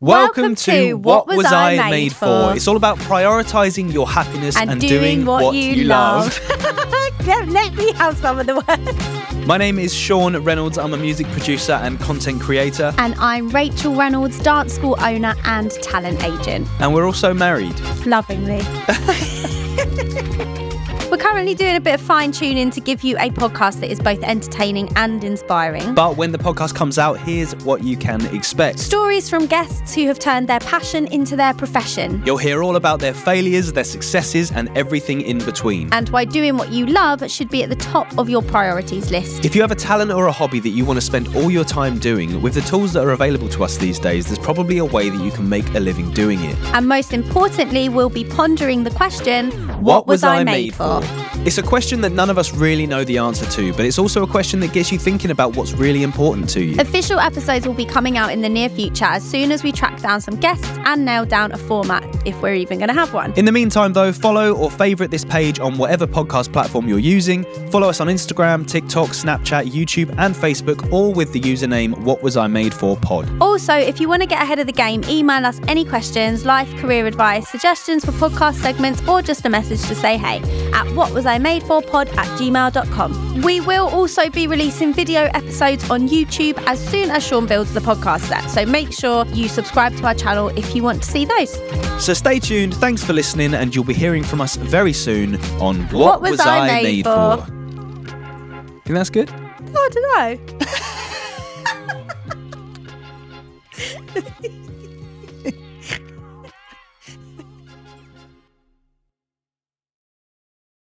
Welcome, to What Was I Made For? It's all about prioritizing your happiness and, doing, what, you, love. Let let me have some of the words. My name is Shaun Reynolds. I'm a music producer and content creator, And I'm Rachel Reynolds, dance school owner and talent agent. and we're also married. Lovingly. We're currently doing a bit of fine tuning to give you a podcast that is both entertaining and inspiring. But when the podcast comes out, here's what you can expect. Stories from guests who have turned their passion into their profession. You'll hear all about their failures, their successes, and everything in between. And why doing what you love should be at the top of your priorities list. If you have a talent or a hobby that you want to spend all your time doing, with the tools that are available to us these days, there's probably a way that you can make a living doing it. And most importantly, we'll be pondering the question What, was, I made for? It's a question that none of us really know the answer to, but it's also a question that gets you thinking about what's really important to you. Official episodes will be coming out in the near future as soon as we track down some guests and nail down a format, if we're even going to have one. In the meantime, though, follow or favourite this page on whatever podcast platform you're using. Follow us on Instagram, TikTok, Snapchat, YouTube, and Facebook, all with the username What Was I Made For Pod. Also, if you want to get ahead of the game, email us any questions, life, career advice, suggestions for podcast segments, or just a message to say hey at whatwasimadeforpod at gmail.com. We will also be releasing video episodes on YouTube as soon as Shaun builds the podcast set, so make sure you subscribe to our channel if you want to see those. So stay tuned, thanks for listening, and you'll be hearing from us very soon on What, What Was I Made For? Think that's good? Oh, I don't know.